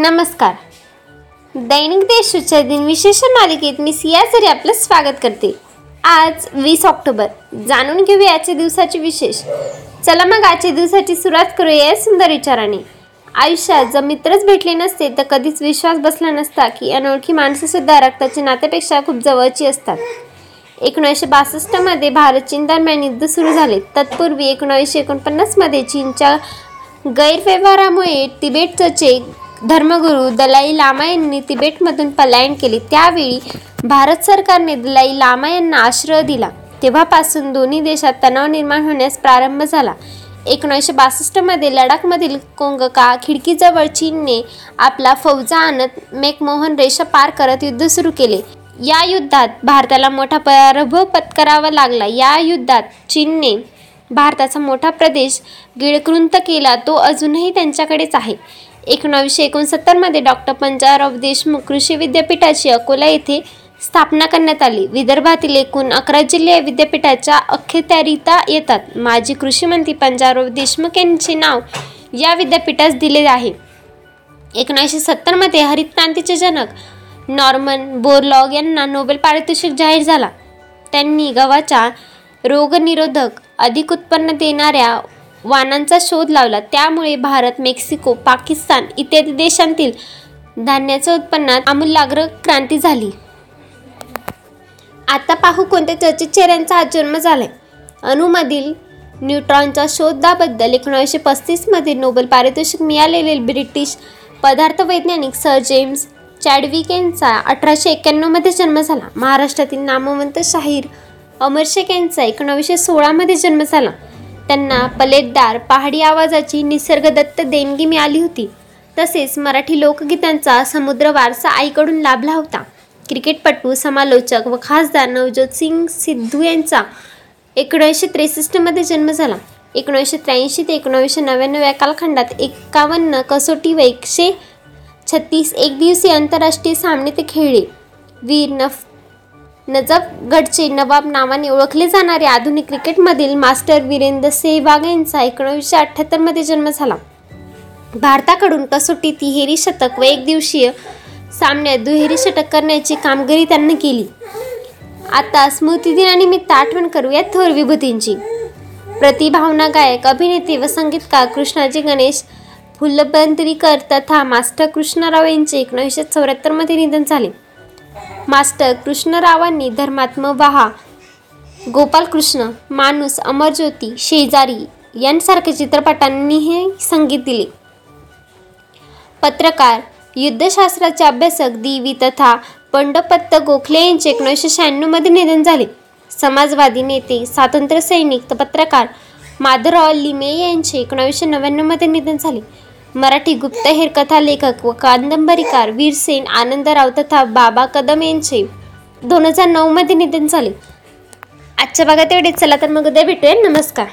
नमस्कार. दैनिक देशूच्या दिन विशेष मालिकेत मी सिया सरी आपलं स्वागत करते. आज वीस ऑक्टोबर. जाणून घेऊया आजच्या दिवसाचे विशेष. चला मग आजच्या दिवसाची सुरुवात करूया या सुंदर विचाराने. आयुष्यात जर मित्रच भेटले नसते तर कधीच विश्वास बसला नसता की अनोळखी माणसंसुद्धा रक्ताच्या नात्यापेक्षा खूप जवळची असतात. एकोणीसशे बासष्टमध्ये भारत चीन दरम्यान युद्ध सुरू झाले. तत्पूर्वी एकोणावीसशे एकोणपन्नासमध्ये चीनच्या गैरव्यवहारामुळे तिबेटचं चेक धर्मगुरू दलाई लामा यांनी तिबेटमधून पलायन केले. त्यावेळी भारत सरकारने दलाई लामा यांना आश्रय दिला. तेव्हापासून दोन्ही देशात तणाव निर्माण होण्यास प्रारंभ झाला. एकोणीसशे बासष्टमध्ये लडाखमधील कोंगका खिडकीजवळ चीनने आपला फौजा आणत मेकमोहन रेषा पार करत युद्ध सुरू केले. या युद्धात भारताला मोठा पराभव पत्करावा लागला. या युद्धात चीनने भारताचा मोठा प्रदेश गिळकृंत केला. तो अजूनही त्यांच्याकडेच आहे. एकोणावीसशे एकोणसत्तरमध्ये डॉक्टर पंजाबराव देशमुख कृषी विद्यापीठाची अकोला येथे स्थापना करण्यात आली. विदर्भातील एकूण अकरा जिल्हे या विद्यापीठाच्या अखत्यारिता येतात. माजी कृषी मंत्री पंजाबराव देशमुख यांचे नाव या विद्यापीठास दिले आहे. एकोणीसशे सत्तरमध्ये हरित क्रांतीचे जनक नॉर्मन बोरलॉग यांना नोबेल पारितोषिक जाहीर झाला. त्यांनी गव्हाच्या रोगनिरोधक अधिक उत्पन्न देणाऱ्या वाणांचा शोध लावला. त्यामुळे भारत मेक्सिको पाकिस्तान इत्यादी देशांतील धान्याच्या उत्पन्नात आमूलाग्र क्रांती झाली. आता पाहू कोणत्या चर्चित चेहऱ्यांचा आज जन्म झालाय. अणुमधील न्यूट्रॉनच्या शोधाबद्दल एकोणीसशे पस्तीसमध्ये नोबेल पारितोषिक मिळालेले ब्रिटिश पदार्थ वैज्ञानिक सर जेम्स चॅडविक यांचा अठराशे एक्क्याण्णवमध्ये जन्म झाला. महाराष्ट्रातील नामवंत शाहीर अमर शेख यांचा एकोणावीसशे सोळामध्ये जन्म झाला. त्यांना पलेटदार पहाडी आवाजाची निसर्गदत्त देणगी मिळाली होती. तसेच मराठी लोकगीतांचा समुद्र वारसा आईकडून लाभला होता. क्रिकेटपटू समालोचक व खासदार नवज्योत सिंग सिद्धू यांचा एकोणीसशे त्रेसष्टमध्ये जन्म झाला. एकोणीसशे त्र्याऐंशी ते एकोणीसशे नव्याण्णव या कालखंडात एकावन्न कसोटी व एकशे छत्तीस एकदिवसीय आंतरराष्ट्रीय सामने ते खेळले. वीर नफ नजफगडचे नवाब नावाने ओळखले जाणारे आधुनिक क्रिकेटमधील मास्टर वीरेंद्र सेहवाग यांचा एकोणीसशे अठ्ठ्याहत्तरमध्ये जन्म झाला. भारताकडून कसोटी तिहेरी शतक व एकदिवसीय सामन्यात दुहेरी षटक करण्याची कामगिरी त्यांनी केली. आता स्मृतिदिनानिमित्त आठवण करूया थोर विभूतींची. प्रतिभावना गायक अभिनेते व संगीतकार कृष्णाजी गणेश फुलबंदरीकर तथा मास्टर कृष्णराव यांचे एकोणीसशे चौऱ्याहत्तरमध्ये निधन झाले. मास्टर कृष्णरावांनी धर्मात्म वहा. गोपालकृष्ण माणूस अमरज्योती शेजारी यांसारख्या चित्रपटांनीही संगीत दिले. पत्रकार युद्धशास्त्राचे अभ्यासक दिवी तथा पंडपत्त गोखले यांचे एकोणीसशे शहाण्णवमध्ये निधन झाले. समाजवादी नेते स्वातंत्र्य सैनिक पत्रकार माधवराव लिमे यांचे एकोणावीसशे नव्याण्णवमध्ये निधन झाले. मराठी गुप्तहेर कथा लेखक व कादंबरीकार वीरसेन आनंदराव तथा बाबा कदम यांचे दोन हजार नऊमध्ये निधन झाले. आजच्या भागात एवढेच. चला तर मग उद्या भेटूया. नमस्कार.